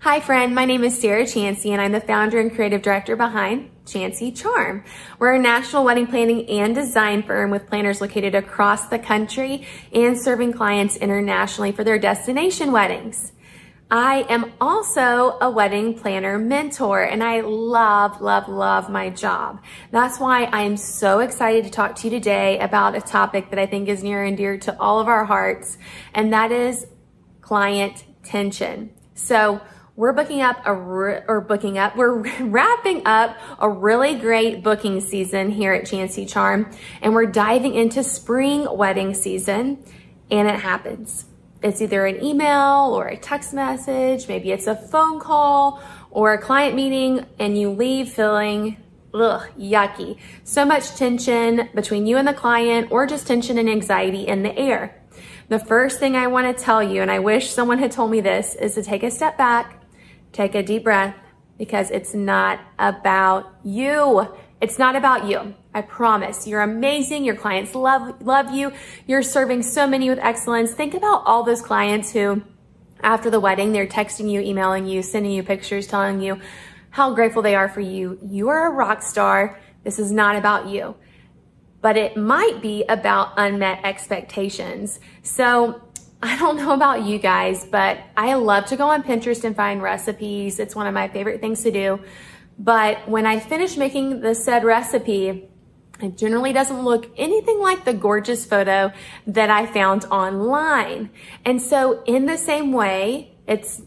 Hi friend, my name is Sarah Chancey and I'm the founder and creative director behind Chancey Charm. We're a national wedding planning and design firm with planners located across the country and serving clients internationally for their destination weddings. I am also a wedding planner mentor and I love, love, love my job. That's why I am so excited to talk to you today about a topic that I think is near and dear to all of our hearts, and that is client tension. So we're booking up a or booking up. We're wrapping up a really great booking season here at Chancey Charm, and we're diving into spring wedding season, and it happens. It's either an email or a text message, maybe it's a phone call or a client meeting, and you leave feeling ugh, yucky. So much tension between you and the client, or just tension and anxiety in the air. The first thing I want to tell you, and I wish someone had told me this, is to take a step back Take a deep breath because it's not about you. It's not about you. I promise. You're amazing. Your clients love, love you. You're serving so many with excellence. Think about all those clients who, after the wedding, they're texting you, emailing you, sending you pictures, telling you how grateful they are for you. You are a rock star. This is not about you, but it might be about unmet expectations. So I don't know about you guys, but I love to go on Pinterest and find recipes. It's one of my favorite things to do. But when I finish making the said recipe, it generally doesn't look anything like the gorgeous photo that I found online. And so in the same way, it's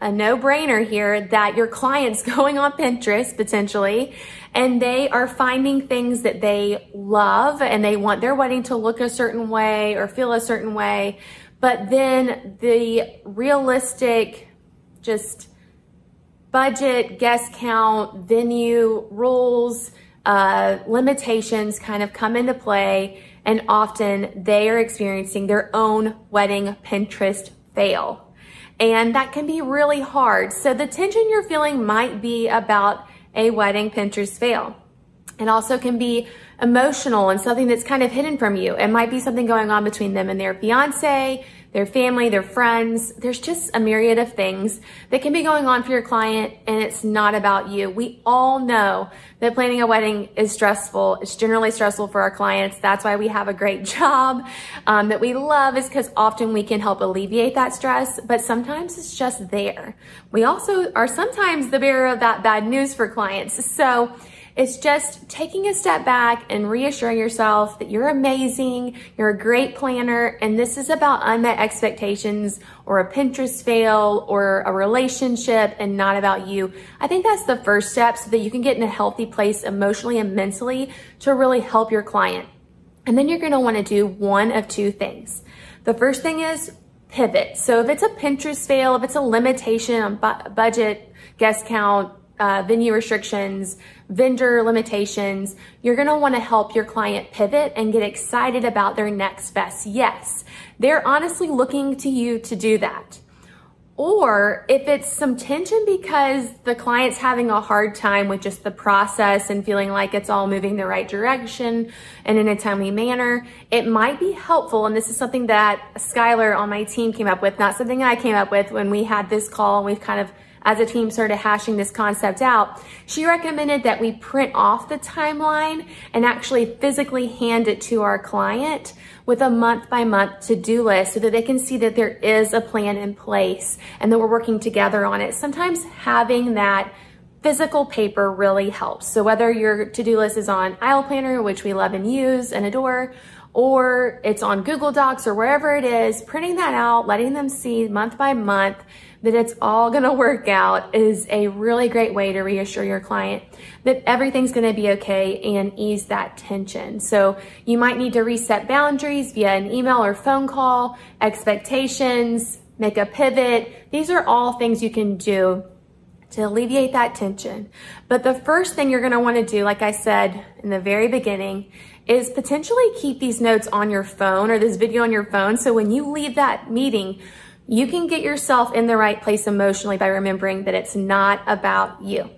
a no-brainer here that your client's going on Pinterest potentially and they are finding things that they love and they want their wedding to look a certain way or feel a certain way but then the realistic, just budget, guest count, venue, rules, uh, limitations kind of come into play. And often they are experiencing their own wedding Pinterest fail. And that can be really hard. So the tension you're feeling might be about a wedding Pinterest fail. It also can be emotional and something that's kind of hidden from you. It might be something going on between them and their fiance, their family, their friends. There's just a myriad of things that can be going on for your client and it's not about you. We all know that planning a wedding is stressful. It's generally stressful for our clients. That's why we have a great job um, that we love is because often we can help alleviate that stress, but sometimes it's just there. We also are sometimes the bearer of that bad news for clients. So it's just taking a step back and reassuring yourself that you're amazing, you're a great planner, and this is about unmet expectations or a Pinterest fail or a relationship and not about you. I think that's the first step so that you can get in a healthy place emotionally and mentally to really help your client. And then you're gonna wanna do one of two things. The first thing is pivot. So if it's a Pinterest fail, if it's a limitation on bu budget, guest count, uh, venue restrictions, vendor limitations, you're gonna wanna help your client pivot and get excited about their next best yes. They're honestly looking to you to do that. Or if it's some tension because the client's having a hard time with just the process and feeling like it's all moving the right direction and in a timely manner, it might be helpful. And this is something that Skylar on my team came up with, not something I came up with when we had this call and we've kind of as a team started hashing this concept out, she recommended that we print off the timeline and actually physically hand it to our client with a month by month to-do list so that they can see that there is a plan in place and that we're working together on it. Sometimes having that physical paper really helps. So whether your to-do list is on Aisle Planner, which we love and use and adore, or it's on Google Docs or wherever it is, printing that out, letting them see month by month that it's all gonna work out is a really great way to reassure your client that everything's gonna be okay and ease that tension. So you might need to reset boundaries via an email or phone call, expectations, make a pivot. These are all things you can do to alleviate that tension. But the first thing you're gonna wanna do, like I said in the very beginning, is potentially keep these notes on your phone or this video on your phone. So when you leave that meeting, you can get yourself in the right place emotionally by remembering that it's not about you.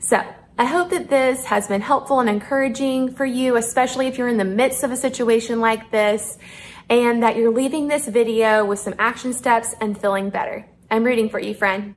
So I hope that this has been helpful and encouraging for you, especially if you're in the midst of a situation like this, and that you're leaving this video with some action steps and feeling better. I'm rooting for you, friend.